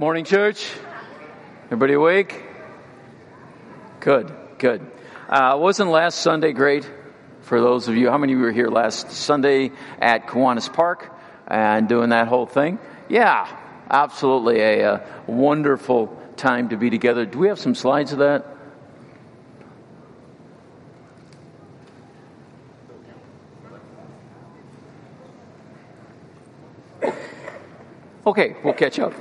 Morning, church. Everybody awake? Good, good. Uh, wasn't last Sunday great for those of you? How many of you were here last Sunday at Kiwanis Park and doing that whole thing? Yeah, absolutely a, a wonderful time to be together. Do we have some slides of that? Okay, we'll catch up.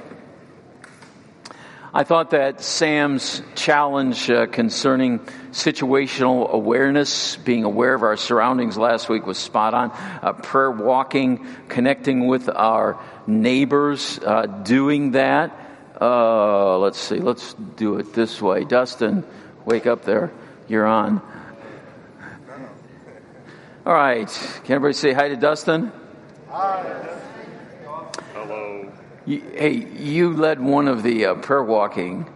I thought that Sam's challenge uh, concerning situational awareness, being aware of our surroundings last week was spot on. Uh, prayer walking, connecting with our neighbors, uh, doing that. Uh, let's see, let's do it this way. Dustin, wake up there. You're on. All right. Can everybody say hi to Dustin? Hi. You, hey, you led one of the uh, prayer walking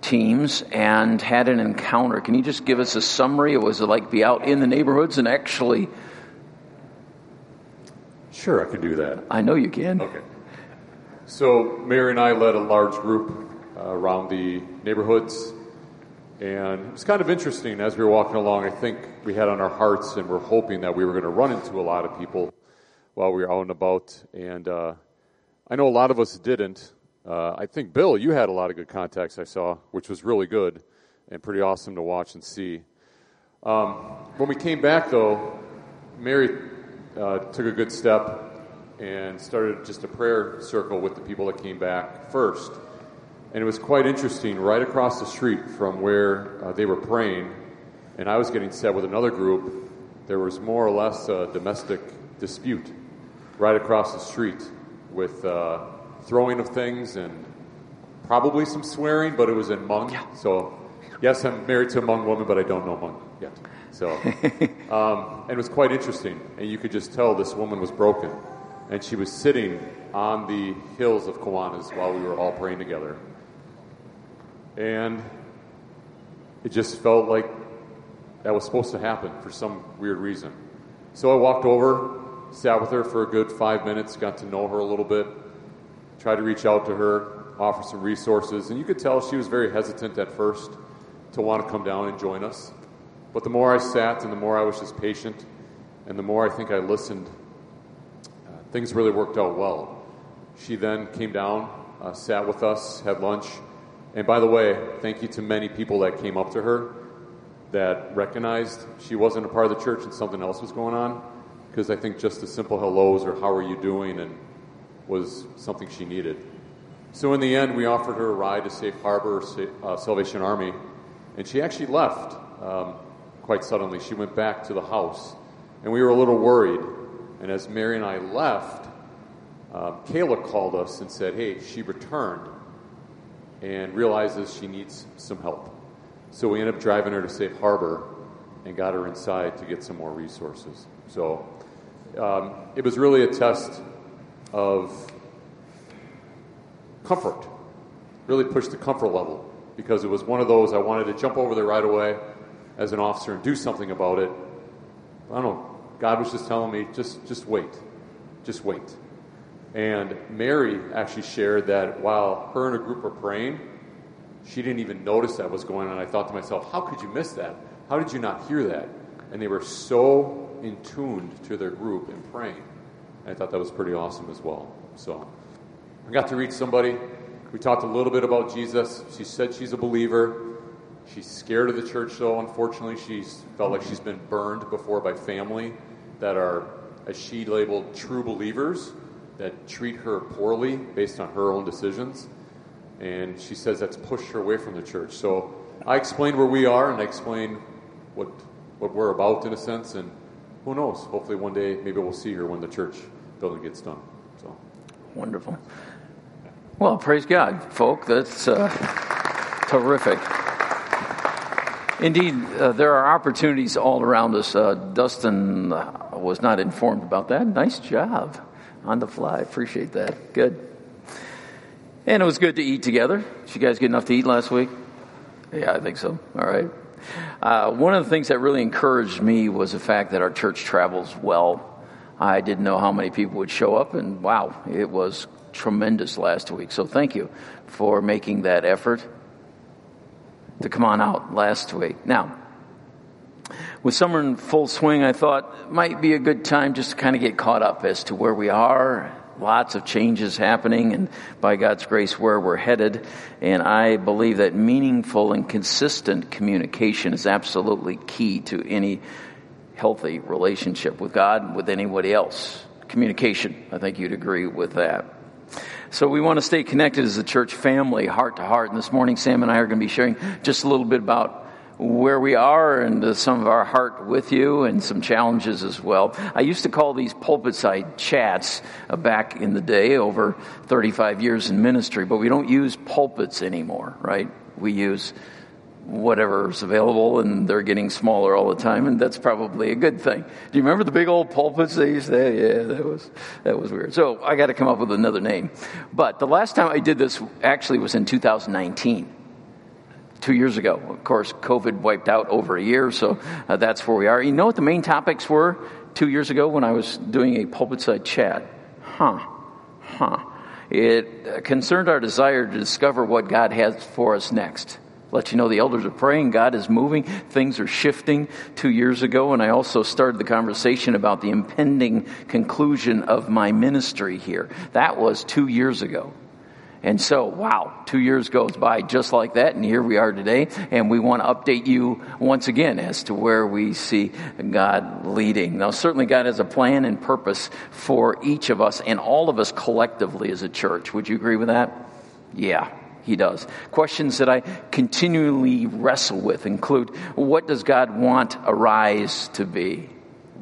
teams and had an encounter. Can you just give us a summary? Was it like be out in the neighborhoods and actually? Sure, I can do that. I know you can. Okay. So, Mary and I led a large group uh, around the neighborhoods, and it was kind of interesting as we were walking along. I think we had on our hearts and we're hoping that we were going to run into a lot of people while we were out and about. And uh, I know a lot of us didn't. Uh, I think, Bill, you had a lot of good contacts I saw, which was really good and pretty awesome to watch and see. Um, when we came back, though, Mary uh, took a good step and started just a prayer circle with the people that came back first. And it was quite interesting. Right across the street from where uh, they were praying, and I was getting set with another group, there was more or less a domestic dispute right across the street with uh, throwing of things and probably some swearing, but it was in Hmong. Yeah. So, yes, I'm married to a Hmong woman, but I don't know Hmong yet. So, um, and it was quite interesting. And you could just tell this woman was broken. And she was sitting on the hills of Kiwanis while we were all praying together. And it just felt like that was supposed to happen for some weird reason. So I walked over, sat with her for a good five minutes, got to know her a little bit, tried to reach out to her, offer some resources, and you could tell she was very hesitant at first to want to come down and join us. But the more I sat and the more I was just patient, and the more I think I listened, uh, things really worked out well. She then came down, uh, sat with us, had lunch, and by the way, thank you to many people that came up to her that recognized she wasn't a part of the church and something else was going on because I think just the simple hellos or how are you doing and was something she needed. So in the end, we offered her a ride to Safe Harbor uh, Salvation Army, and she actually left um, quite suddenly. She went back to the house, and we were a little worried. And as Mary and I left, uh, Kayla called us and said, "Hey, she returned and realizes she needs some help." So we ended up driving her to Safe Harbor and got her inside to get some more resources. So um, it was really a test of comfort, really pushed the comfort level because it was one of those I wanted to jump over there right away as an officer and do something about it. I don't know. God was just telling me, just just wait, just wait. And Mary actually shared that while her and a group were praying, she didn't even notice that was going on. I thought to myself, how could you miss that? How did you not hear that? And they were so in tuned to their group and praying. I thought that was pretty awesome as well. So I got to reach somebody. We talked a little bit about Jesus. She said she's a believer. She's scared of the church, though. Unfortunately, she's felt like she's been burned before by family that are, as she labeled, true believers that treat her poorly based on her own decisions. And she says that's pushed her away from the church. So I explained where we are and I explained what what we're about in a sense, and who knows? Hopefully, one day maybe we'll see her when the church building gets done. So wonderful. Well, praise God, folk. That's uh, terrific. Indeed, uh, there are opportunities all around us. Uh, Dustin was not informed about that. Nice job on the fly. Appreciate that. Good. And it was good to eat together. Did you guys get enough to eat last week? Yeah, I think so. All right. Uh, one of the things that really encouraged me was the fact that our church travels well. I didn't know how many people would show up, and wow, it was tremendous last week. So thank you for making that effort to come on out last week. Now, with summer in full swing, I thought might be a good time just to kind of get caught up as to where we are. Lots of changes happening, and by God's grace, where we're headed. And I believe that meaningful and consistent communication is absolutely key to any healthy relationship with God, with anybody else. Communication, I think you'd agree with that. So we want to stay connected as a church family, heart to heart. And this morning, Sam and I are going to be sharing just a little bit about where we are and some of our heart with you and some challenges as well. I used to call these pulpit side chats uh, back in the day over 35 years in ministry, but we don't use pulpits anymore, right? We use whatever's available and they're getting smaller all the time and that's probably a good thing. Do you remember the big old pulpits they used to have? Yeah, that was, that was weird. So I got to come up with another name. But the last time I did this actually was in 2019 two years ago. Of course, COVID wiped out over a year, so uh, that's where we are. You know what the main topics were two years ago when I was doing a pulpit side chat? Huh. Huh. It concerned our desire to discover what God has for us next. Let you know the elders are praying, God is moving, things are shifting two years ago, and I also started the conversation about the impending conclusion of my ministry here. That was two years ago. And so, wow, two years goes by just like that, and here we are today, and we want to update you once again as to where we see God leading. Now, certainly God has a plan and purpose for each of us and all of us collectively as a church. Would you agree with that? Yeah, he does. Questions that I continually wrestle with include what does God want Arise to be?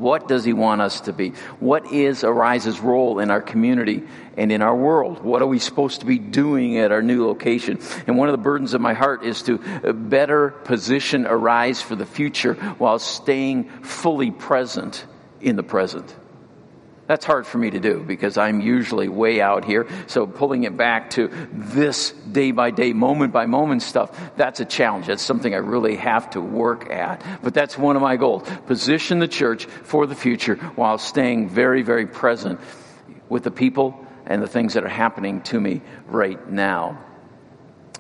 What does he want us to be? What is Arise's role in our community and in our world? What are we supposed to be doing at our new location? And one of the burdens of my heart is to better position Arise for the future while staying fully present in the present. That's hard for me to do because I'm usually way out here. So pulling it back to this day by day, moment by moment stuff, that's a challenge. That's something I really have to work at. But that's one of my goals. Position the church for the future while staying very, very present with the people and the things that are happening to me right now.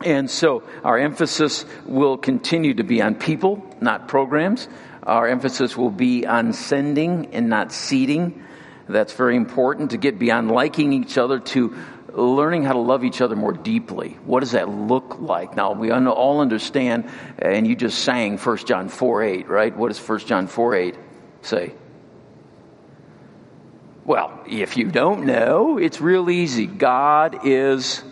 And so our emphasis will continue to be on people, not programs. Our emphasis will be on sending and not seating. That's very important to get beyond liking each other to learning how to love each other more deeply. What does that look like? Now, we all understand, and you just sang 1 John 4 8, right? What does 1 John 4 8 say? Well, if you don't know, it's real easy. God is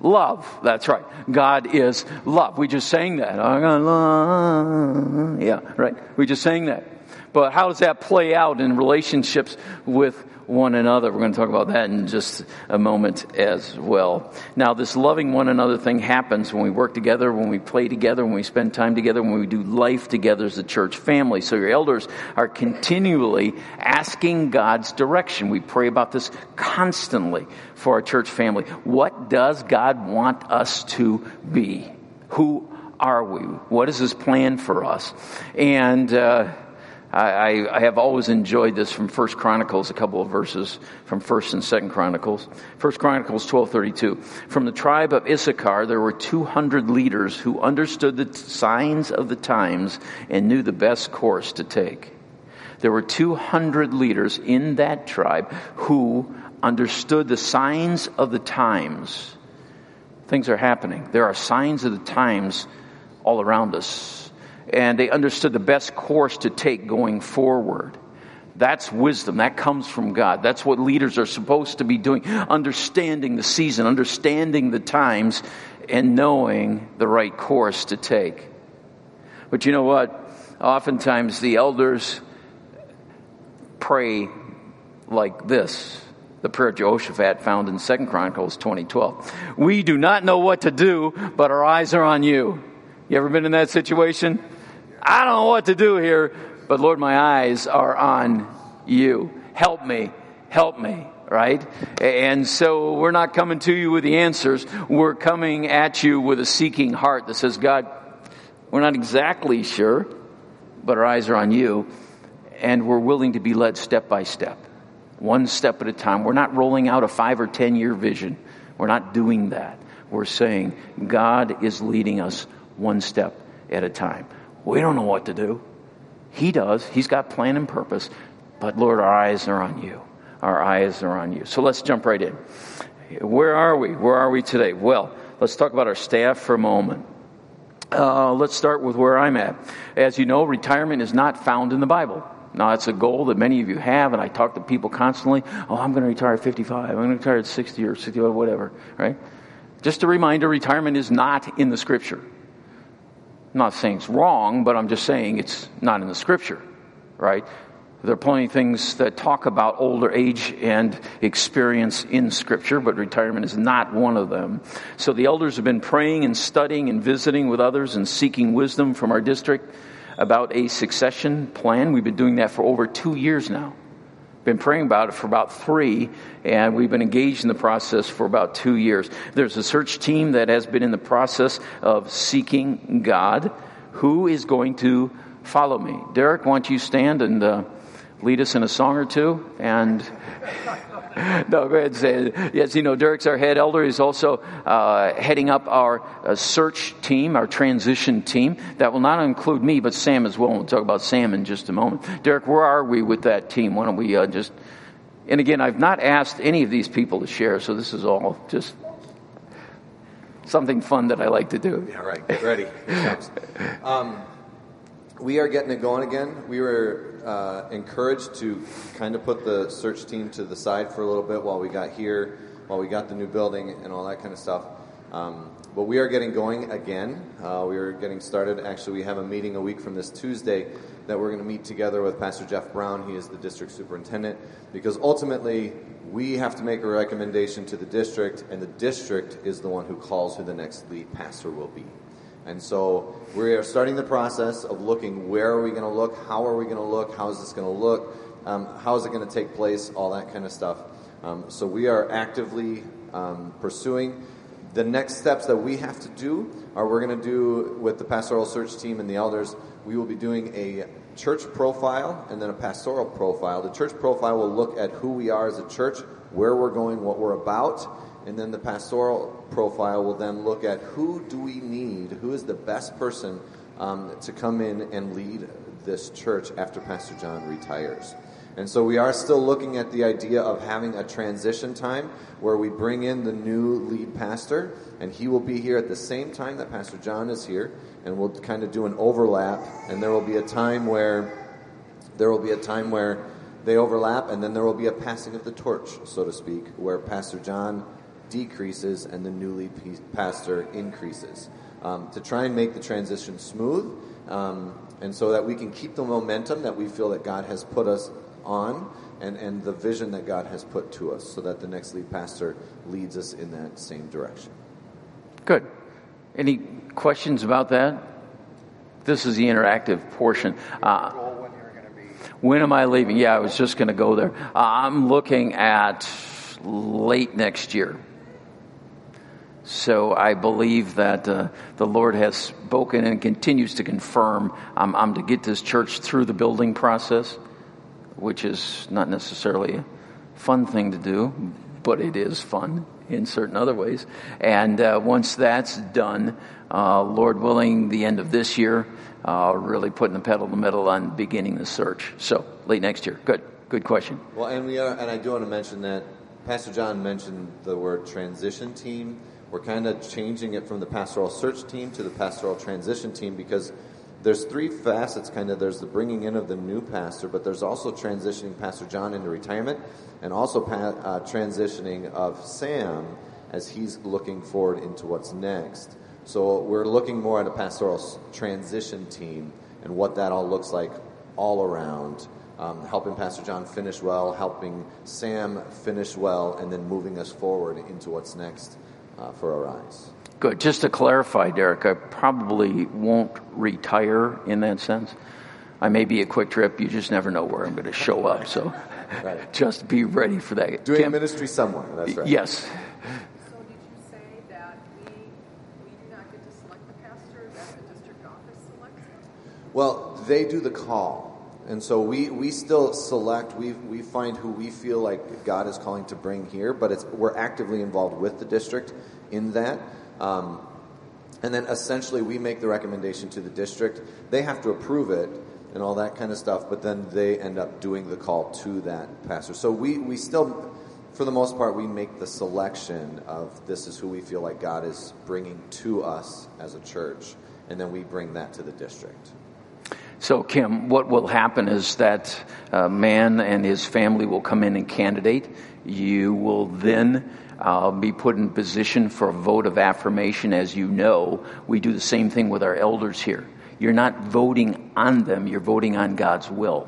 love. That's right. God is love. We just sang that. Yeah, right. We just sang that. But how does that play out in relationships with one another? We're going to talk about that in just a moment as well. Now, this loving one another thing happens when we work together, when we play together, when we spend time together, when we do life together as a church family. So your elders are continually asking God's direction. We pray about this constantly for our church family. What does God want us to be? Who are we? What is His plan for us? And, uh, I, I, have always enjoyed this from First Chronicles, a couple of verses from First and Second Chronicles. First Chronicles twelve thirty two. From the tribe of Issachar, there were two hundred leaders who understood the signs of the times and knew the best course to take. There were two hundred leaders in that tribe who understood the signs of the times. Things are happening. There are signs of the times all around us and they understood the best course to take going forward. That's wisdom. That comes from God. That's what leaders are supposed to be doing. Understanding the season, understanding the times, and knowing the right course to take. But you know what? Oftentimes the elders pray like this. The prayer of Jehoshaphat found in 2 Chronicles 2012. We do not know what to do, but our eyes are on you. You ever been in that situation? I don't know what to do here, but Lord, my eyes are on you. Help me. Help me. Right? And so we're not coming to you with the answers. We're coming at you with a seeking heart that says, God, we're not exactly sure, but our eyes are on you, and we're willing to be led step by step. one step at a time. We're not rolling out a five or ten year vision. We're not doing that. We're saying God is leading us one step at a time. We don't know what to do. He does. He's got plan and purpose. But Lord, our eyes are on you. Our eyes are on you. So let's jump right in. Where are we? Where are we today? Well, let's talk about our staff for a moment. Uh, let's start with where I'm at. As you know, retirement is not found in the Bible. Now, that's a goal that many of you have, and I talk to people constantly. Oh, I'm going to retire at 55. I'm going to retire at 60 or 60 or whatever, right? Just a reminder retirement is not in the Scripture. I'm not saying it's wrong, but I'm just saying it's not in the Scripture, right? There are plenty of things that talk about older age and experience in Scripture, but retirement is not one of them. So the elders have been praying and studying and visiting with others and seeking wisdom from our district about a succession plan. We've been doing that for over two years now. Been praying about it for about three, and we've been engaged in the process for about two years. There's a search team that has been in the process of seeking God. Who is going to follow me? Derek, why don't you stand and uh, lead us in a song or two? And no, go ahead and say it. Yes, you know, Derek's our head elder. He's also uh, heading up our uh, search team, our transition team. That will not include me, but Sam as well. We'll talk about Sam in just a moment. Derek, where are we with that team? Why don't we uh, just. And again, I've not asked any of these people to share, so this is all just something fun that I like to do. Yeah, right. Get ready. Um, we are getting it going again. We were uh, encouraged to kind of put the search team to the side for a little bit while we got here, while we got the new building and all that kind of stuff. Um, but we are getting going again. Uh, we are getting started. Actually, we have a meeting a week from this Tuesday that we're going to meet together with Pastor Jeff Brown. He is the district superintendent because ultimately we have to make a recommendation to the district, and the district is the one who calls who the next lead pastor will be. And so we are starting the process of looking where are we going to look, how are we going to look, how is this going to look, um, how is it going to take place, all that kind of stuff. Um, so we are actively um, pursuing. The next steps that we have to do are we're going to do with the pastoral search team and the elders, we will be doing a church profile and then a pastoral profile. The church profile will look at who we are as a church, where we're going, what we're about, and then the pastoral profile will then look at who do we need, who is the best person um, to come in and lead this church after Pastor John retires. And so we are still looking at the idea of having a transition time where we bring in the new lead pastor, and he will be here at the same time that Pastor John is here, and we'll kind of do an overlap, and there will be a time where there will be a time where they overlap, and then there will be a passing of the torch, so to speak, where Pastor John decreases and the newly lead pastor increases um, to try and make the transition smooth um, and so that we can keep the momentum that we feel that God has put us on and, and the vision that God has put to us so that the next lead pastor leads us in that same direction. Good. Any questions about that? This is the interactive portion. Uh, when am I leaving? Yeah, I was just going to go there. Uh, I'm looking at late next year. So I believe that uh, the Lord has spoken and continues to confirm I'm, I'm, to get this church through the building process, which is not necessarily a fun thing to do, but it is fun in certain other ways. And uh, once that's done, uh, Lord willing, the end of this year, uh, really putting the pedal to the metal on beginning the search. So late next year. Good. Good question. Well, and we are, and I do want to mention that Pastor John mentioned the word transition team we're kind of changing it from the pastoral search team to the pastoral transition team because there's three facets kind of. There's the bringing in of the new pastor but there's also transitioning pastor john into retirement and also pa- uh, transitioning of sam as he's looking forward into what's next. So we're looking more at a pastoral transition team and what that all looks like all around um, helping pastor john finish well helping sam finish well and then moving us forward into what's next uh, for Arise. Good. Just to clarify, Derek, I probably won't retire in that sense. I may be a quick trip. You just never know where I'm going to show up. So right. just be ready for that. Doing Kim? ministry somewhere. That's right. Yes. So did you say that we, we do not get to select the pastor, that the district office selects him? Well, they do the call. And so we, we still select, we, we find who we feel like God is calling to bring here, but it's, we're actively involved with the district in that. Um, and then essentially we make the recommendation to the district. They have to approve it and all that kind of stuff, but then they end up doing the call to that pastor. So we, we still, for the most part, we make the selection of this is who we feel like God is bringing to us as a church, and then we bring that to the district. So, Kim, what will happen is that uh, man and his family will come in and candidate. You will then uh, be put in position for a vote of affirmation. As you know, we do the same thing with our elders here. You're not voting on them, you're voting on God's will.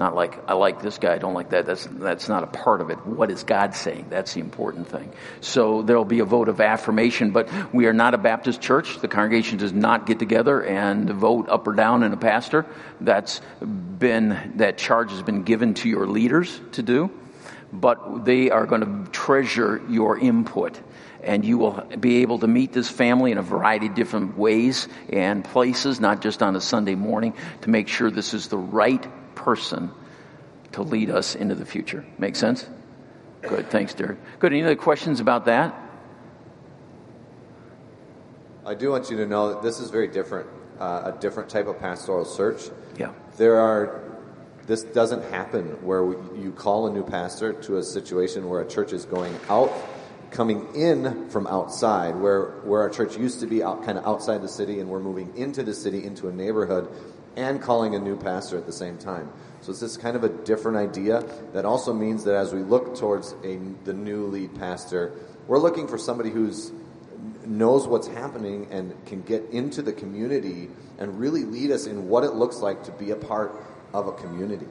Not like, I like this guy, I don't like that. That's, that's not a part of it. What is God saying? That's the important thing. So there'll be a vote of affirmation, but we are not a Baptist church. The congregation does not get together and vote up or down in a pastor. That's been, that charge has been given to your leaders to do, but they are going to treasure your input and you will be able to meet this family in a variety of different ways and places, not just on a Sunday morning, to make sure this is the right person to lead us into the future. Make sense? Good. Thanks, Derek. Good. Any other questions about that? I do want you to know that this is very different, uh, a different type of pastoral search. Yeah. There are, this doesn't happen where you call a new pastor to a situation where a church is going out, coming in from outside, where, where our church used to be out, kind of outside the city, and we're moving into the city, into a neighborhood, and calling a new pastor at the same time. So it's this kind of a different idea that also means that as we look towards a, the new lead pastor, we're looking for somebody who's knows what's happening and can get into the community and really lead us in what it looks like to be a part of a community.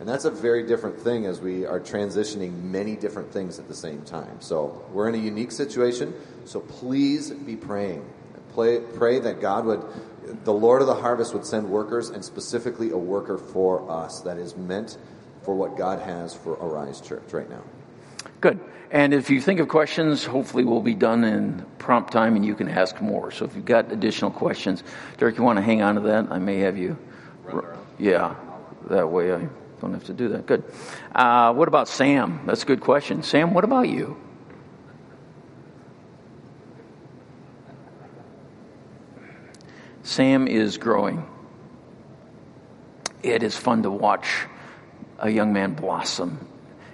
And that's a very different thing as we are transitioning many different things at the same time. So we're in a unique situation. So please be praying. Pray, pray that God would, the Lord of the harvest would send workers and specifically a worker for us that is meant for what God has for Arise Church right now. Good. And if you think of questions, hopefully we'll be done in prompt time and you can ask more. So if you've got additional questions, Derek, you want to hang on to that? I may have you. Yeah, that way I don't have to do that. Good. Uh, what about Sam? That's a good question. Sam, what about you? Sam is growing. It is fun to watch a young man blossom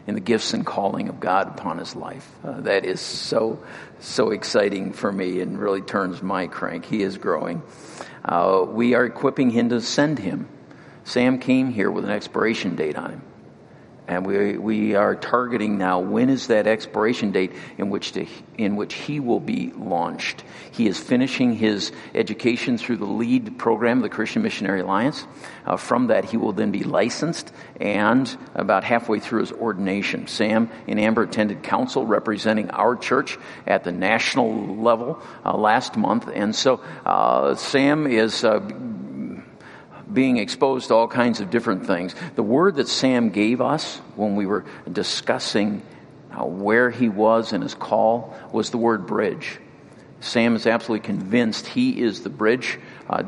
in the gifts and calling of God upon his life. Uh, that is so, so exciting for me and really turns my crank. He is growing. Uh, we are equipping him to send him. Sam came here with an expiration date on him. And we, we are targeting now when is that expiration date in which, to, in which he will be launched. He is finishing his education through the LEAD program, the Christian Missionary Alliance. Uh, from that, he will then be licensed and about halfway through his ordination. Sam and Amber attended council representing our church at the national level uh, last month. And so uh, Sam is uh, being exposed to all kinds of different things. The word that Sam gave us when we were discussing uh, where he was in his call was the word bridge. Sam is absolutely convinced he is the bridge. Uh,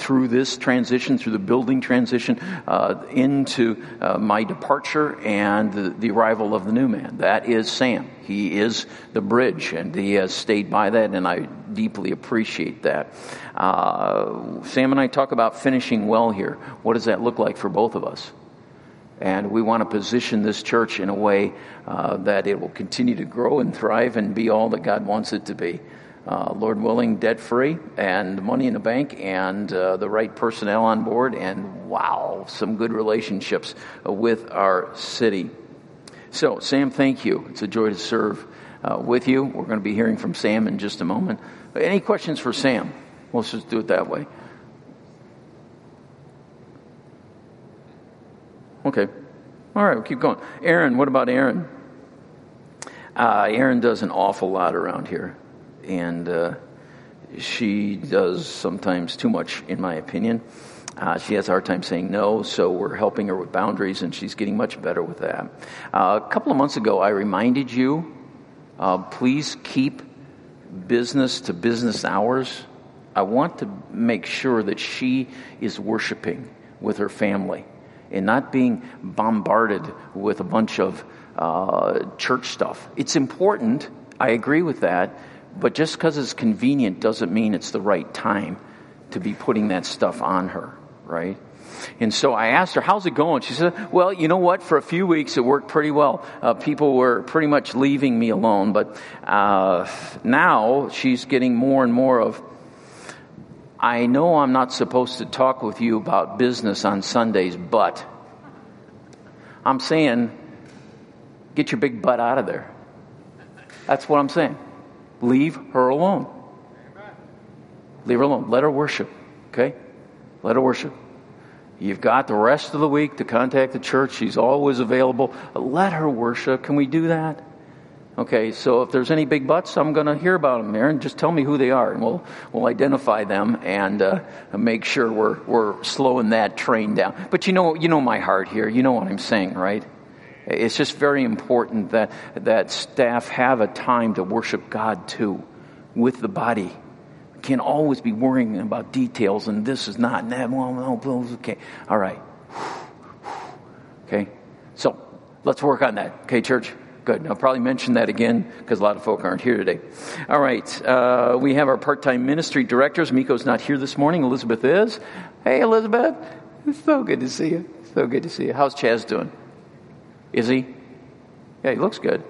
through this transition, through the building transition, uh, into uh, my departure and the, the, arrival of the new man. That is Sam. He is the bridge, and he has stayed by that, and I deeply appreciate that. Uh, Sam and I talk about finishing well here. What does that look like for both of us? And we want to position this church in a way uh, that it will continue to grow and thrive and be all that God wants it to be uh, Lord willing, debt free and money in the bank and uh, the right personnel on board, and wow, some good relationships with our city. So, Sam, thank you. It's a joy to serve uh, with you. We're going to be hearing from Sam in just a moment. Any questions for Sam? Let's just do it that way. Okay. All right, we'll keep going. Aaron, what about Aaron? Uh, Aaron does an awful lot around here and uh, she does sometimes too much, in my opinion. Uh, she has a hard time saying no, so we're helping her with boundaries, and she's getting much better with that. Uh, a couple of months ago, I reminded you uh, please keep business to business hours. I want to make sure that she is worshiping with her family and not being bombarded with a bunch of uh, church stuff. It's important. I agree with that. But just because it's convenient doesn't mean it's the right time to be putting that stuff on her, right? And so I asked her, how's it going? She said, well, you know what? For a few weeks, it worked pretty well. Uh, people were pretty much leaving me alone. But uh, now she's getting more and more of, I know I'm not supposed to talk with you about business on Sundays, but I'm saying, get your big butt out of there. That's what I'm saying. Leave her alone. Leave her alone. Let her worship. Okay? Let her worship. You've got the rest of the week to contact the church. She's always available. Let her worship. Can we do that? Okay, so if there's any big butts, I'm going to hear about them, Aaron. Just tell me who they are, and we'll we'll identify them and uh, make sure we're we're slowing that train down. But you know you know my heart here. You know what I'm saying, right? It's just very important that that staff have a time to worship God too, with the body can't always be worrying about details and this is not and that. Well, no, okay. All right. Okay. So let's work on that. Okay, church? Good. I'll probably mention that again because a lot of folk aren't here today. All right. Uh, we have our part time ministry directors. Miko's not here this morning. Elizabeth is. Hey, Elizabeth. It's so good to see you. So good to see you. How's Chaz doing? Is he? Yeah, he looks good.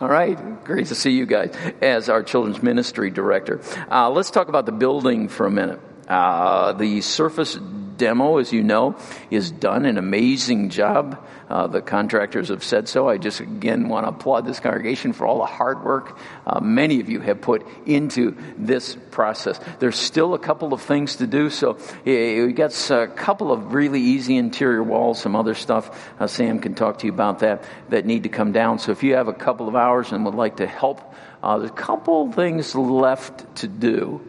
All right, great to see you guys as our children's ministry director. Uh, let's talk about the building for a minute. Uh, the surface demo, as you know, is done. An amazing job. Uh, the contractors have said so. I just again want to applaud this congregation for all the hard work uh, many of you have put into this process. There's still a couple of things to do, so we got a couple of really easy interior walls, some other stuff. Uh, Sam can talk to you about that that need to come down. So if you have a couple of hours and would like to help, uh, there's a couple things left to do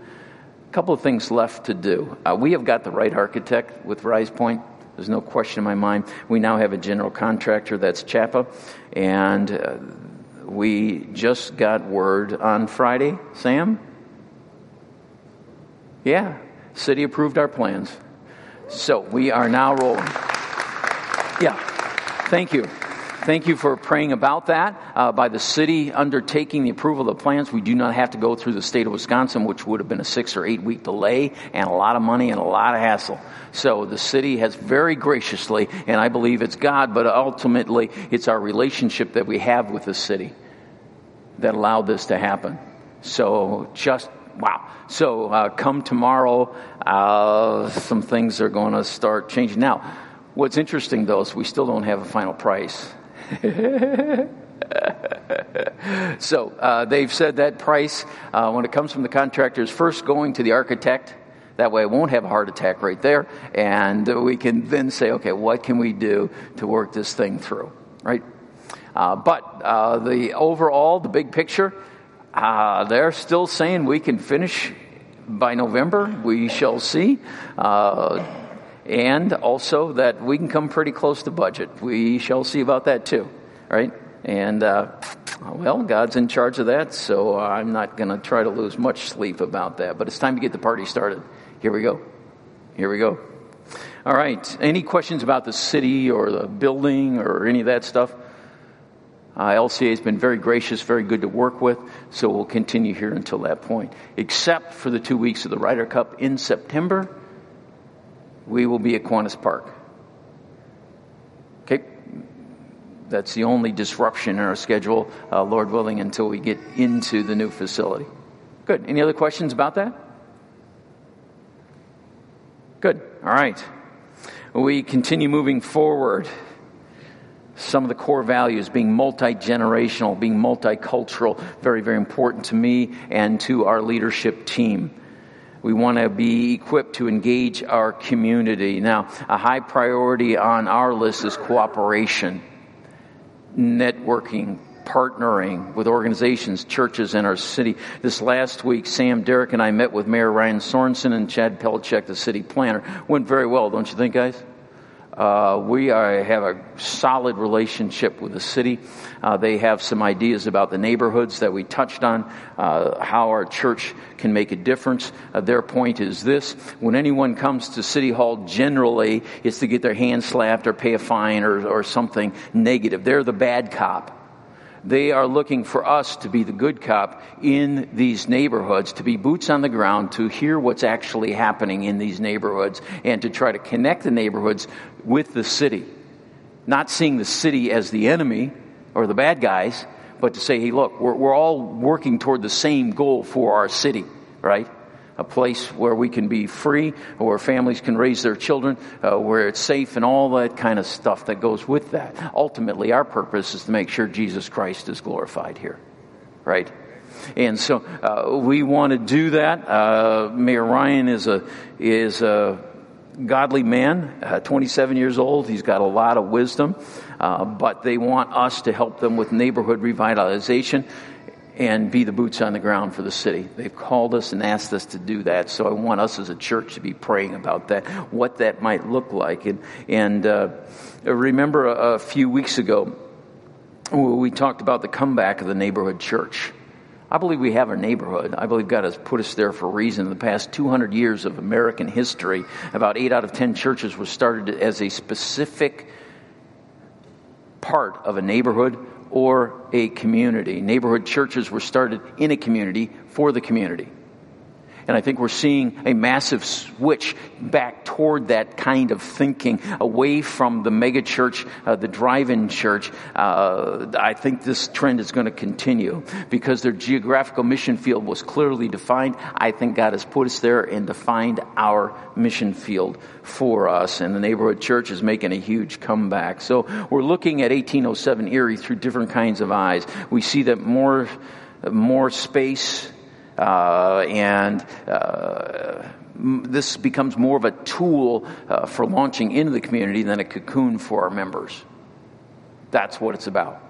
couple of things left to do. Uh, we have got the right architect with Rise Point. There's no question in my mind. We now have a general contractor that's Chapa, and uh, we just got word on Friday, Sam. Yeah, city approved our plans, so we are now rolling. Yeah, thank you. Thank you for praying about that. Uh, by the city undertaking the approval of the plans, we do not have to go through the state of Wisconsin, which would have been a six or eight week delay and a lot of money and a lot of hassle. So the city has very graciously, and I believe it's God, but ultimately it's our relationship that we have with the city that allowed this to happen. So just wow. So uh, come tomorrow, uh, some things are going to start changing. Now, what's interesting though is we still don't have a final price. so uh, they've said that price, uh, when it comes from the contractor, is first going to the architect. That way, it won't have a heart attack right there, and we can then say, okay, what can we do to work this thing through, right? Uh, but uh, the overall, the big picture, uh, they're still saying we can finish by November. We shall see uh, and also that we can come pretty close to budget. We shall see about that too, right? And, uh, well, God's in charge of that, so I'm not going to try to lose much sleep about that. But it's time to get the party started. Here we go. Here we go. All right. Any questions about the city or the building or any of that stuff? Uh, LCA has been very gracious, very good to work with, so we'll continue here until that point. Except for the two weeks of the Ryder Cup in September we will be at Kiwanis Park. Okay? That's the only disruption in our schedule, uh, Lord willing, until we get into the new facility. Good. Any other questions about that? Good. All right. We continue moving forward. Some of the core values being multi generational, being multicultural, very, very important to me and to our leadership team. We want to be equipped to engage our community. Now, a high priority on our list is cooperation, networking, partnering with organizations, churches in our city. This last week, Sam Derek and I met with Mayor Ryan Sorenson and Chad Pelishek, the city planner. Went very well, don't you think, guys? Uh, we are, have a solid relationship with the city. Uh, they have some ideas about the neighborhoods that we touched on, uh, how our church can make a difference. Uh, their point is this when anyone comes to City Hall, generally it's to get their hand slapped or pay a fine or, or something negative. They're the bad cop. They are looking for us to be the good cop in these neighborhoods, to be boots on the ground, to hear what's actually happening in these neighborhoods, and to try to connect the neighborhoods with the city. Not seeing the city as the enemy or the bad guys, but to say, hey, look, we're, we're all working toward the same goal for our city, right? a place where we can be free, where families can raise their children, uh, where it's safe, and all that kind of stuff that goes with that. Ultimately, our purpose is to make sure Jesus Christ is glorified here, right? And so uh, we want to do that. Uh, Mayor Ryan is a is a godly man, uh, 27 years old. He's got a lot of wisdom, uh, but they want us to help them with neighborhood revitalization and be the boots on the ground for the city. They've called us and asked us to do that. So I want us as a church to be praying about that, what that might look like. And, and uh, remember a, a few weeks ago, we talked about the comeback of the neighborhood church. I believe we have a neighborhood. I believe God has put us there for a reason. In the past 200 years of American history, about 8 out of 10 churches were started as a specific part of a neighborhood or a community. Neighborhood churches were started in a community for the community. And I think we're seeing a massive switch back toward that kind of thinking, away from the megachurch, uh, the drive-in church. Uh, I think this trend is going to continue because their geographical mission field was clearly defined. I think God has put us there and defined our mission field for us. And the neighborhood church is making a huge comeback. So we're looking at 1807 Erie through different kinds of eyes. We see that more, more space, uh, and uh, this becomes more of a tool uh, for launching into the community than a cocoon for our members. That's what it's about.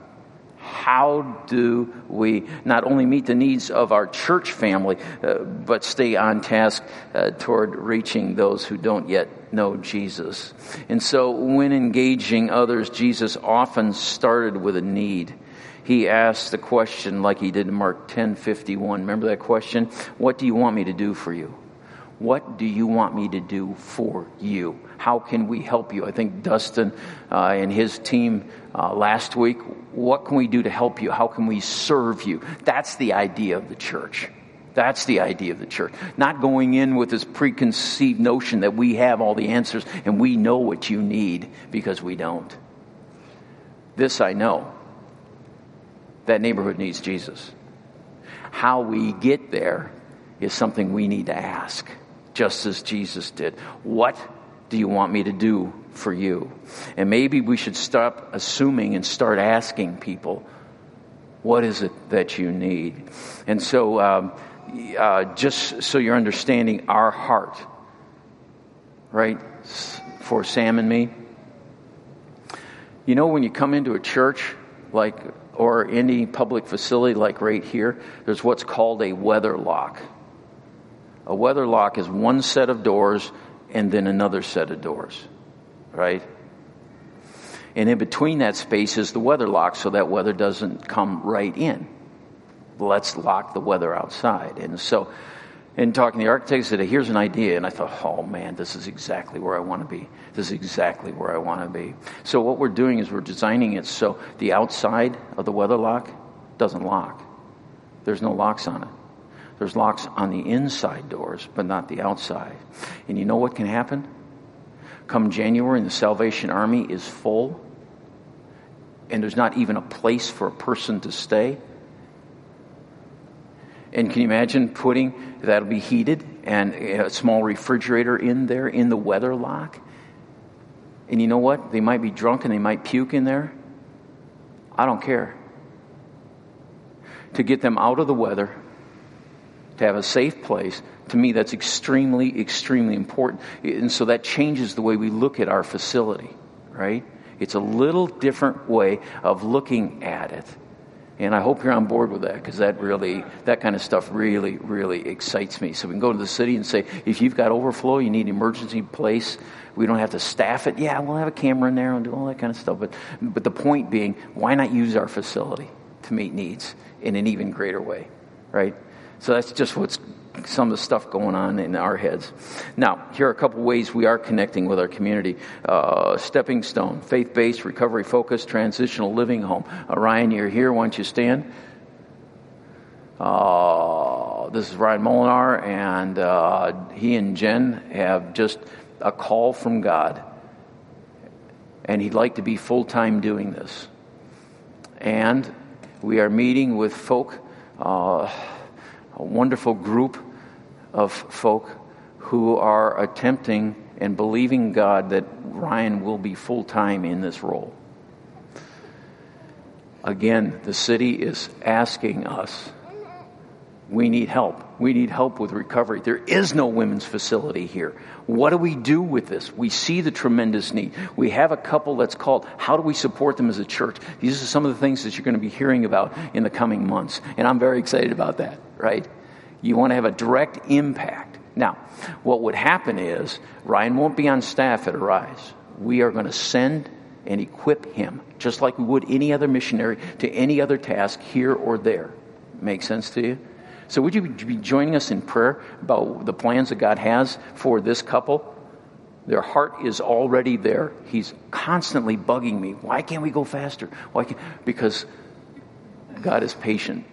How do we not only meet the needs of our church family, uh, but stay on task uh, toward reaching those who don't yet know Jesus? And so, when engaging others, Jesus often started with a need he asked the question like he did in Mark 10:51. Remember that question? What do you want me to do for you? What do you want me to do for you? How can we help you? I think Dustin uh, and his team uh, last week, what can we do to help you? How can we serve you? That's the idea of the church. That's the idea of the church. Not going in with this preconceived notion that we have all the answers and we know what you need because we don't. This I know that neighborhood needs Jesus. How we get there is something we need to ask, just as Jesus did. What do you want me to do for you? And maybe we should stop assuming and start asking people, what is it that you need? And so, um, uh, just so you're understanding our heart, right, for Sam and me. You know, when you come into a church like or any public facility like right here, there's what's called a weather lock. A weather lock is one set of doors and then another set of doors, right? And in between that space is the weather lock so that weather doesn't come right in. Let's lock the weather outside. And so and talking to the architect, said, here's an idea. And I thought, oh man, this is exactly where I want to be. This is exactly where I want to be. So what we're doing is we're designing it so the outside of the weather lock doesn't lock. There's no locks on it. There's locks on the inside doors, but not the outside. And you know what can happen? Come January and the Salvation Army is full, and there's not even a place for a person to stay and can you imagine putting that'll be heated and a small refrigerator in there in the weather lock? And you know what? They might be drunk and they might puke in there. I don't care. To get them out of the weather, to have a safe place, to me that's extremely, extremely important. And so that changes the way we look at our facility, right? It's a little different way of looking at it. And I hope you're on board with that because that really, that kind of stuff really, really excites me. So we can go to the city and say, if you've got overflow, you need an emergency place, we don't have to staff it. Yeah, we'll have a camera in there and do all that kind of stuff. But, but the point being, why not use our facility to meet needs in an even greater way, right? So that's just what's some of the stuff going on in our heads. Now, here are a couple ways we are connecting with our community. Uh, stepping Stone, faith based, recovery focused, transitional living home. Uh, Ryan, you're here. Why don't you stand? Uh, this is Ryan Molinar, and uh, he and Jen have just a call from God, and he'd like to be full time doing this. And we are meeting with folk. A wonderful group of folk who are attempting and believing God that Ryan will be full time in this role. Again, the city is asking us. We need help. We need help with recovery. There is no women's facility here. What do we do with this? We see the tremendous need. We have a couple that's called How Do We Support Them as a Church? These are some of the things that you're going to be hearing about in the coming months. And I'm very excited about that, right? You want to have a direct impact. Now, what would happen is Ryan won't be on staff at Arise. We are going to send and equip him, just like we would any other missionary, to any other task here or there. Make sense to you? So, would you be joining us in prayer about the plans that God has for this couple? Their heart is already there. He's constantly bugging me. Why can't we go faster? Why can't? Because God is patient.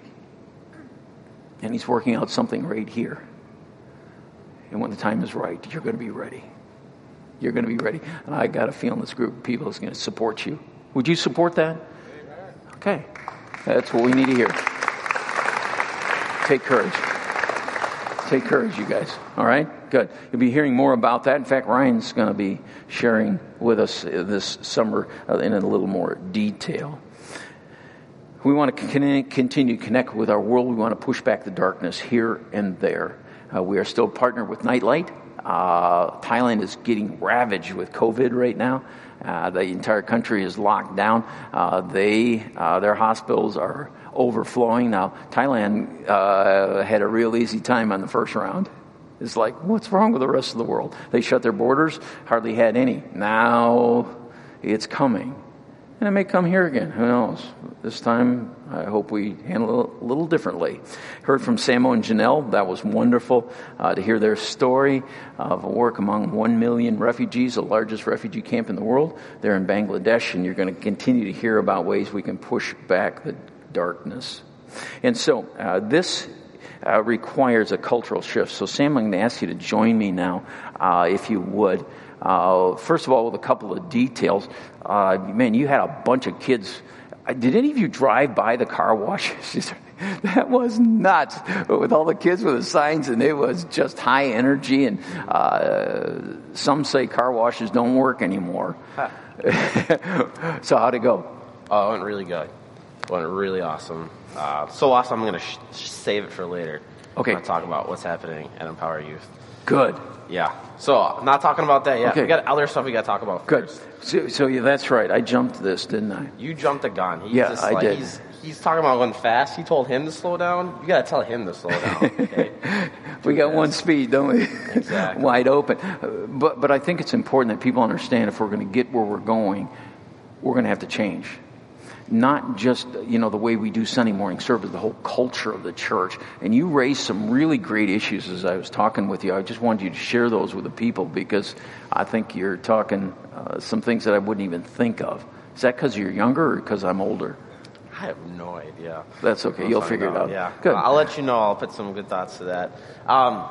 And He's working out something right here. And when the time is right, you're going to be ready. You're going to be ready. And I got a feeling this group of people is going to support you. Would you support that? Okay. That's what we need to hear. Take courage. Take courage, you guys. All right? Good. You'll be hearing more about that. In fact, Ryan's going to be sharing with us this summer uh, in a little more detail. We want to continue to connect with our world. We want to push back the darkness here and there. Uh, we are still partnered with Nightlight. Uh, Thailand is getting ravaged with COVID right now. Uh, the entire country is locked down. Uh, they, uh, their hospitals are overflowing. Now, Thailand uh, had a real easy time on the first round. It's like, what's wrong with the rest of the world? They shut their borders, hardly had any. Now it's coming. And it may come here again. Who knows? This time, I hope we handle it a little differently. Heard from Samo and Janelle. That was wonderful uh, to hear their story of work among one million refugees, the largest refugee camp in the world. They're in Bangladesh, and you're going to continue to hear about ways we can push back the darkness. And so uh, this uh, requires a cultural shift. So, Sam, I'm going to ask you to join me now, uh, if you would. Uh, first of all, with a couple of details. Uh, man, you had a bunch of kids. Uh, did any of you drive by the car washes? that was nuts with all the kids with the signs, and it was just high energy. And some say car washes don't work anymore. so, how'd it go? Oh, it went really good went really awesome. Uh, so awesome, I'm going to sh- save it for later. Okay. I'm talk about what's happening at Empower Youth. Good. Yeah. So, not talking about that yet. Okay. We got other stuff we got to talk about Good. So, so yeah, that's right. I jumped this, didn't I? You jumped a gun. He's Yeah, just I like, did. He's, he's talking about going fast. He told him to slow down. You got to tell him to slow down. Okay? We got one speed, don't we? Exactly. Wide open. But, but I think it's important that people understand if we're going to get where we're going, we're going to have to change. Not just, you know, the way we do Sunday morning service, the whole culture of the church. And you raised some really great issues as I was talking with you. I just wanted you to share those with the people because I think you're talking uh, some things that I wouldn't even think of. Is that because you're younger or because I'm older? I have no idea. That's okay. You'll figure it out. Yeah. Good. I'll let you know. I'll put some good thoughts to that. Um,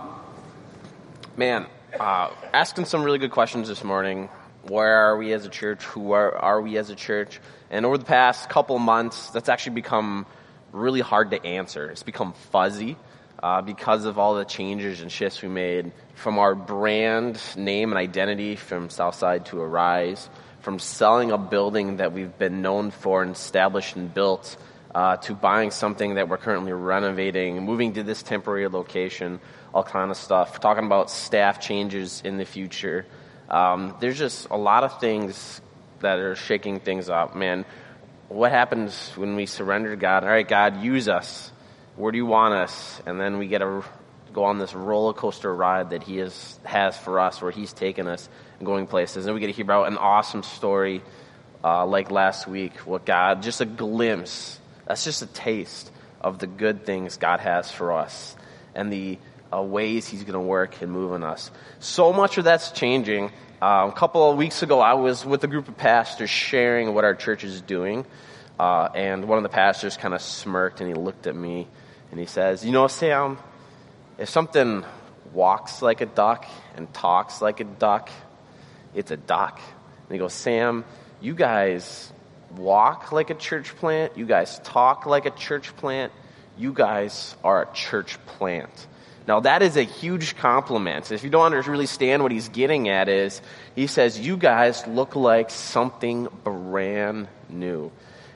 man, uh, asking some really good questions this morning. Where are we as a church? Who are, are we as a church? And over the past couple months, that's actually become really hard to answer. It's become fuzzy uh, because of all the changes and shifts we made from our brand name and identity from Southside to Arise, from selling a building that we've been known for and established and built uh, to buying something that we're currently renovating, moving to this temporary location, all kind of stuff. Talking about staff changes in the future. Um, there's just a lot of things that are shaking things up. Man, what happens when we surrender to God? All right, God, use us. Where do you want us? And then we get to go on this roller coaster ride that He is, has for us, where He's taken us and going places. And we get to hear about an awesome story uh, like last week, what God, just a glimpse, that's just a taste of the good things God has for us and the uh, ways He's going to work and move in us. So much of that's changing. Uh, a couple of weeks ago, I was with a group of pastors sharing what our church is doing. Uh, and one of the pastors kind of smirked and he looked at me and he says, You know, Sam, if something walks like a duck and talks like a duck, it's a duck. And he goes, Sam, you guys walk like a church plant. You guys talk like a church plant. You guys are a church plant. Now that is a huge compliment. If you don't understand what he's getting at is, he says, you guys look like something brand new.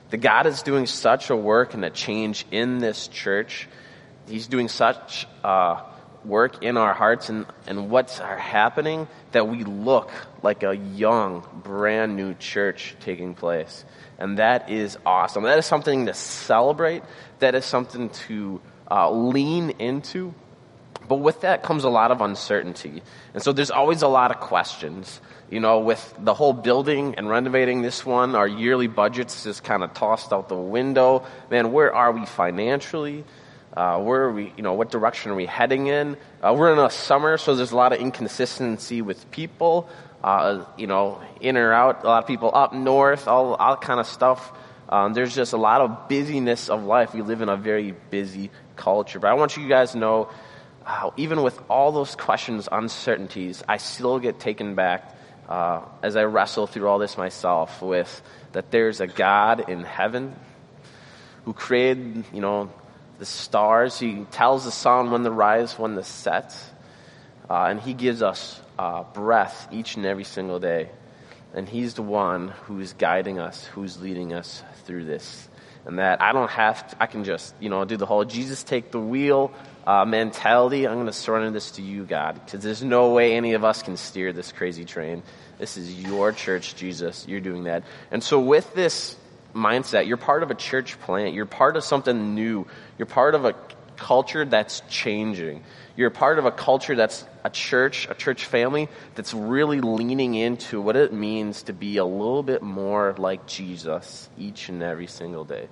The God is doing such a work and a change in this church. He's doing such uh, work in our hearts and, and what's happening that we look like a young, brand new church taking place. And that is awesome. That is something to celebrate. That is something to uh, lean into. But with that comes a lot of uncertainty. And so there's always a lot of questions. You know, with the whole building and renovating this one, our yearly budgets just kind of tossed out the window. Man, where are we financially? Uh, where are we, you know, what direction are we heading in? Uh, we're in a summer, so there's a lot of inconsistency with people, uh, you know, in or out, a lot of people up north, all, all kind of stuff. Um, there's just a lot of busyness of life. We live in a very busy culture. But I want you guys to know, uh, even with all those questions, uncertainties, I still get taken back uh, as I wrestle through all this myself with that there's a God in heaven who created, you know, the stars. He tells the sun when to rise, when to set. Uh, and He gives us uh, breath each and every single day. And He's the one who's guiding us, who's leading us through this. And that I don't have, to, I can just, you know, do the whole Jesus take the wheel uh, mentality. I'm going to surrender this to you, God, because there's no way any of us can steer this crazy train. This is your church, Jesus. You're doing that. And so, with this mindset, you're part of a church plant. You're part of something new. You're part of a culture that's changing. You're part of a culture that's a church, a church family that's really leaning into what it means to be a little bit more like Jesus each and every single day.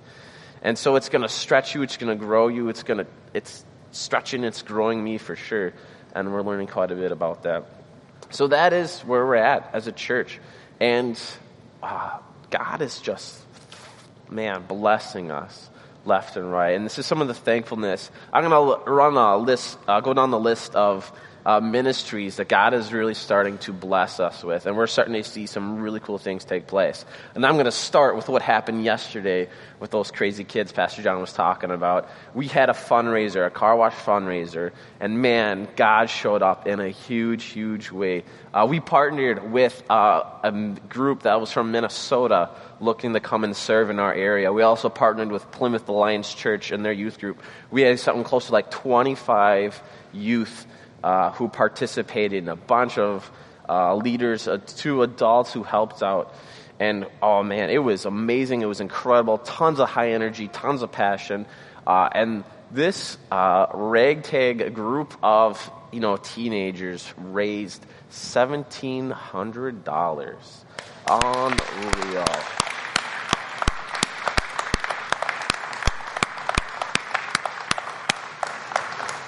And so it's going to stretch you, it's going to grow you, it's going to, it's stretching, it's growing me for sure. And we're learning quite a bit about that. So that is where we're at as a church. And uh, God is just, man, blessing us left and right. And this is some of the thankfulness. I'm going to run a list, uh, go down the list of uh, ministries that God is really starting to bless us with. And we're starting to see some really cool things take place. And I'm going to start with what happened yesterday with those crazy kids Pastor John was talking about. We had a fundraiser, a car wash fundraiser, and man, God showed up in a huge, huge way. Uh, we partnered with uh, a group that was from Minnesota looking to come and serve in our area. We also partnered with Plymouth Alliance Church and their youth group. We had something close to like 25 youth uh, who participated, in a bunch of uh, leaders, uh, two adults who helped out. And oh man, it was amazing. It was incredible. Tons of high energy, tons of passion. Uh, and this uh, ragtag group of you know teenagers raised seventeen hundred dollars. Unreal.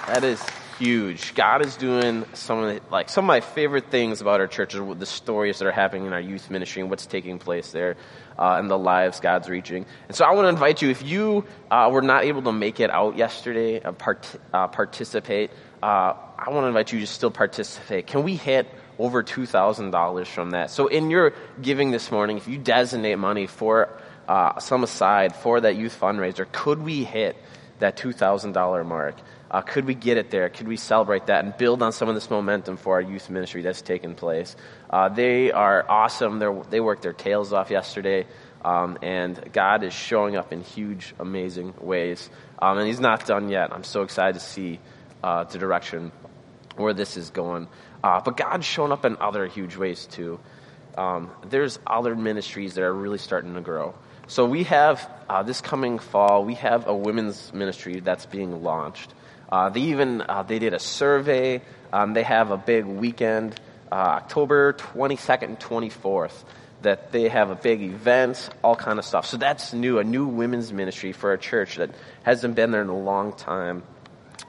That is huge. God is doing some of the, like some of my favorite things about our church are the stories that are happening in our youth ministry and what's taking place there, uh, and the lives God's reaching. And so I want to invite you if you uh, were not able to make it out yesterday, uh, part, uh, participate. Uh, I want to invite you to still participate. Can we hit over two thousand dollars from that? So in your giving this morning, if you designate money for uh, some aside for that youth fundraiser, could we hit that two thousand dollar mark? Uh, could we get it there? Could we celebrate that and build on some of this momentum for our youth ministry that's taken place? Uh, they are awesome. They're, they worked their tails off yesterday, um, and God is showing up in huge, amazing ways. Um, and He's not done yet. I'm so excited to see uh, the direction where this is going. Uh, but God's shown up in other huge ways too. Um, there's other ministries that are really starting to grow. So we have uh, this coming fall, we have a women's ministry that's being launched. Uh, they even uh, they did a survey. Um, they have a big weekend, uh, October 22nd and 24th, that they have a big event, all kind of stuff. So that's new, a new women's ministry for a church that hasn't been there in a long time.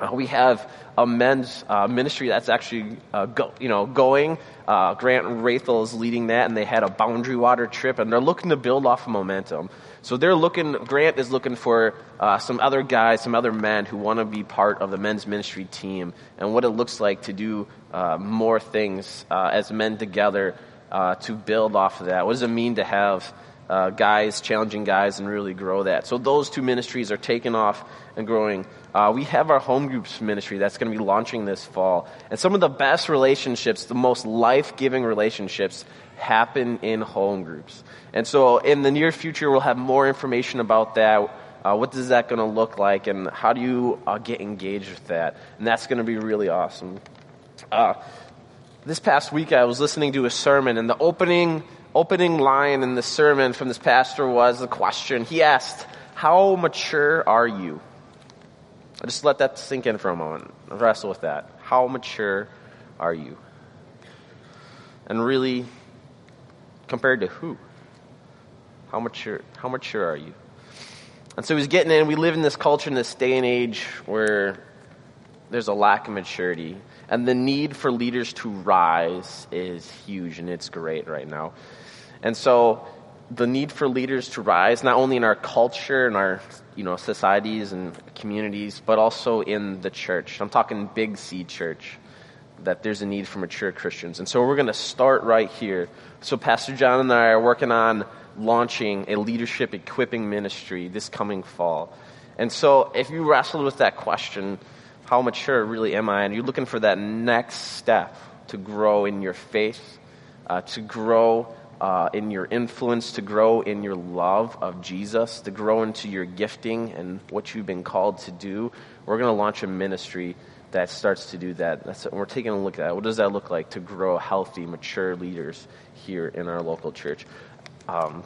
Uh, we have a men's uh, ministry that's actually uh, go, you know going. Grant Rathel is leading that, and they had a Boundary Water trip, and they're looking to build off of momentum. So they're looking. Grant is looking for uh, some other guys, some other men who want to be part of the men's ministry team, and what it looks like to do uh, more things as men together to build off of that. What does it mean to have uh, guys, challenging guys, and really grow that. So those two ministries are taking off and growing. Uh, we have our home groups ministry that's going to be launching this fall. And some of the best relationships, the most life giving relationships, happen in home groups. And so in the near future, we'll have more information about that. Uh, what is that going to look like, and how do you uh, get engaged with that? And that's going to be really awesome. Uh, this past week, I was listening to a sermon, and the opening opening line in the sermon from this pastor was the question. He asked, How mature are you? I just let that sink in for a moment. Wrestle with that. How mature are you? And really, compared to who? How mature, how mature are you? And so he's getting in. We live in this culture in this day and age where there's a lack of maturity. And the need for leaders to rise is huge, and it's great right now. And so the need for leaders to rise, not only in our culture and our you know, societies and communities, but also in the church. I'm talking big C church, that there's a need for mature Christians. And so we're going to start right here. So Pastor John and I are working on launching a leadership equipping ministry this coming fall. And so if you wrestled with that question, how mature really am I? And you're looking for that next step to grow in your faith, uh, to grow uh, in your influence, to grow in your love of Jesus, to grow into your gifting and what you've been called to do, we're going to launch a ministry that starts to do that. That's, we're taking a look at. What does that look like to grow healthy, mature leaders here in our local church? Um,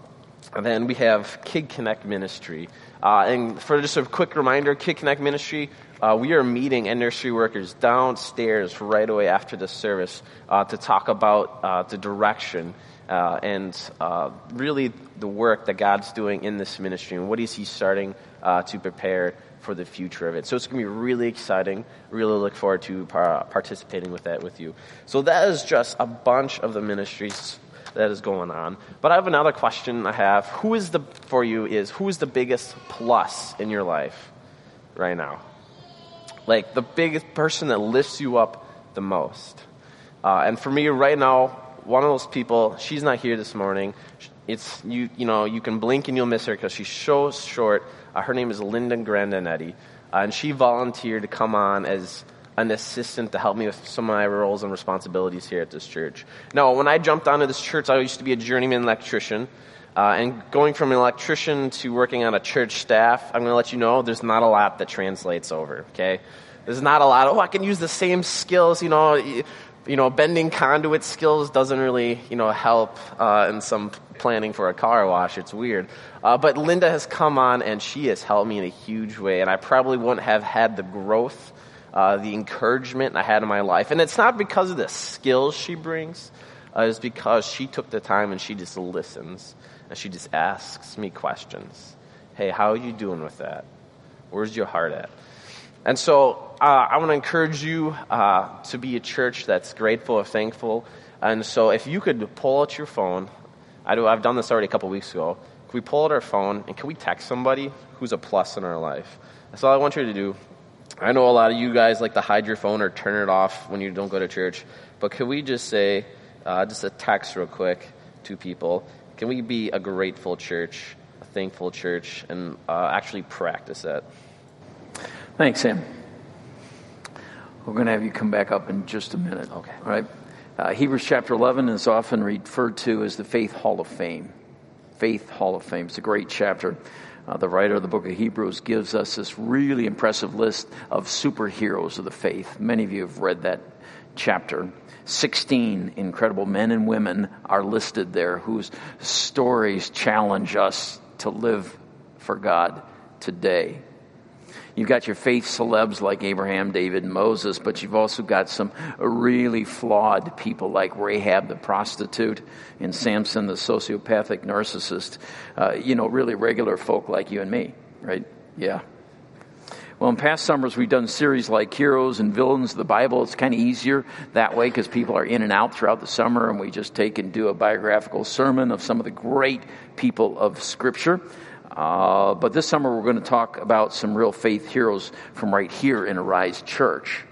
and then we have Kid Connect Ministry. Uh, and for just a quick reminder, Kid Connect Ministry, uh, we are meeting and nursery workers downstairs right away after the service uh, to talk about uh, the direction uh, and uh, really the work that God's doing in this ministry and what is He starting to prepare for the future of it. So it's going to be really exciting. Really look forward to par- participating with that with you. So that is just a bunch of the ministries that is going on. But I have another question I have. Who is the, for you, is who is the biggest plus in your life right now? Like the biggest person that lifts you up the most. Uh, and for me right now, one of those people, she's not here this morning. It's, you, you know, you can blink and you'll miss her because she's so short. Uh, her name is Linda Grandinetti. Uh, and she volunteered to come on as an assistant to help me with some of my roles and responsibilities here at this church. Now, when I jumped onto this church, I used to be a journeyman electrician. Uh, and going from an electrician to working on a church staff, I'm going to let you know there's not a lot that translates over, okay? There's not a lot, oh, I can use the same skills, you know you know, bending conduit skills doesn't really, you know, help uh, in some planning for a car wash. It's weird. Uh, but Linda has come on and she has helped me in a huge way. And I probably wouldn't have had the growth, uh, the encouragement I had in my life. And it's not because of the skills she brings, uh, it's because she took the time and she just listens and she just asks me questions. Hey, how are you doing with that? Where's your heart at? And so uh, I want to encourage you uh, to be a church that's grateful or thankful. And so if you could pull out your phone, I do, I've done this already a couple weeks ago. Can we pull out our phone and can we text somebody who's a plus in our life? That's all I want you to do. I know a lot of you guys like to hide your phone or turn it off when you don't go to church, but can we just say, uh, just a text real quick to people? Can we be a grateful church, a thankful church, and uh, actually practice that? Thanks, Sam. We're going to have you come back up in just a minute. Okay. All right. Uh, Hebrews chapter 11 is often referred to as the Faith Hall of Fame. Faith Hall of Fame. It's a great chapter. Uh, the writer of the book of Hebrews gives us this really impressive list of superheroes of the faith. Many of you have read that chapter. 16 incredible men and women are listed there whose stories challenge us to live for God today. You've got your faith celebs like Abraham, David, and Moses, but you've also got some really flawed people like Rahab the prostitute and Samson the sociopathic narcissist. Uh, you know, really regular folk like you and me, right? Yeah. Well, in past summers, we've done series like Heroes and Villains of the Bible. It's kind of easier that way because people are in and out throughout the summer, and we just take and do a biographical sermon of some of the great people of Scripture. Uh, but this summer, we're going to talk about some real faith heroes from right here in Arise Church.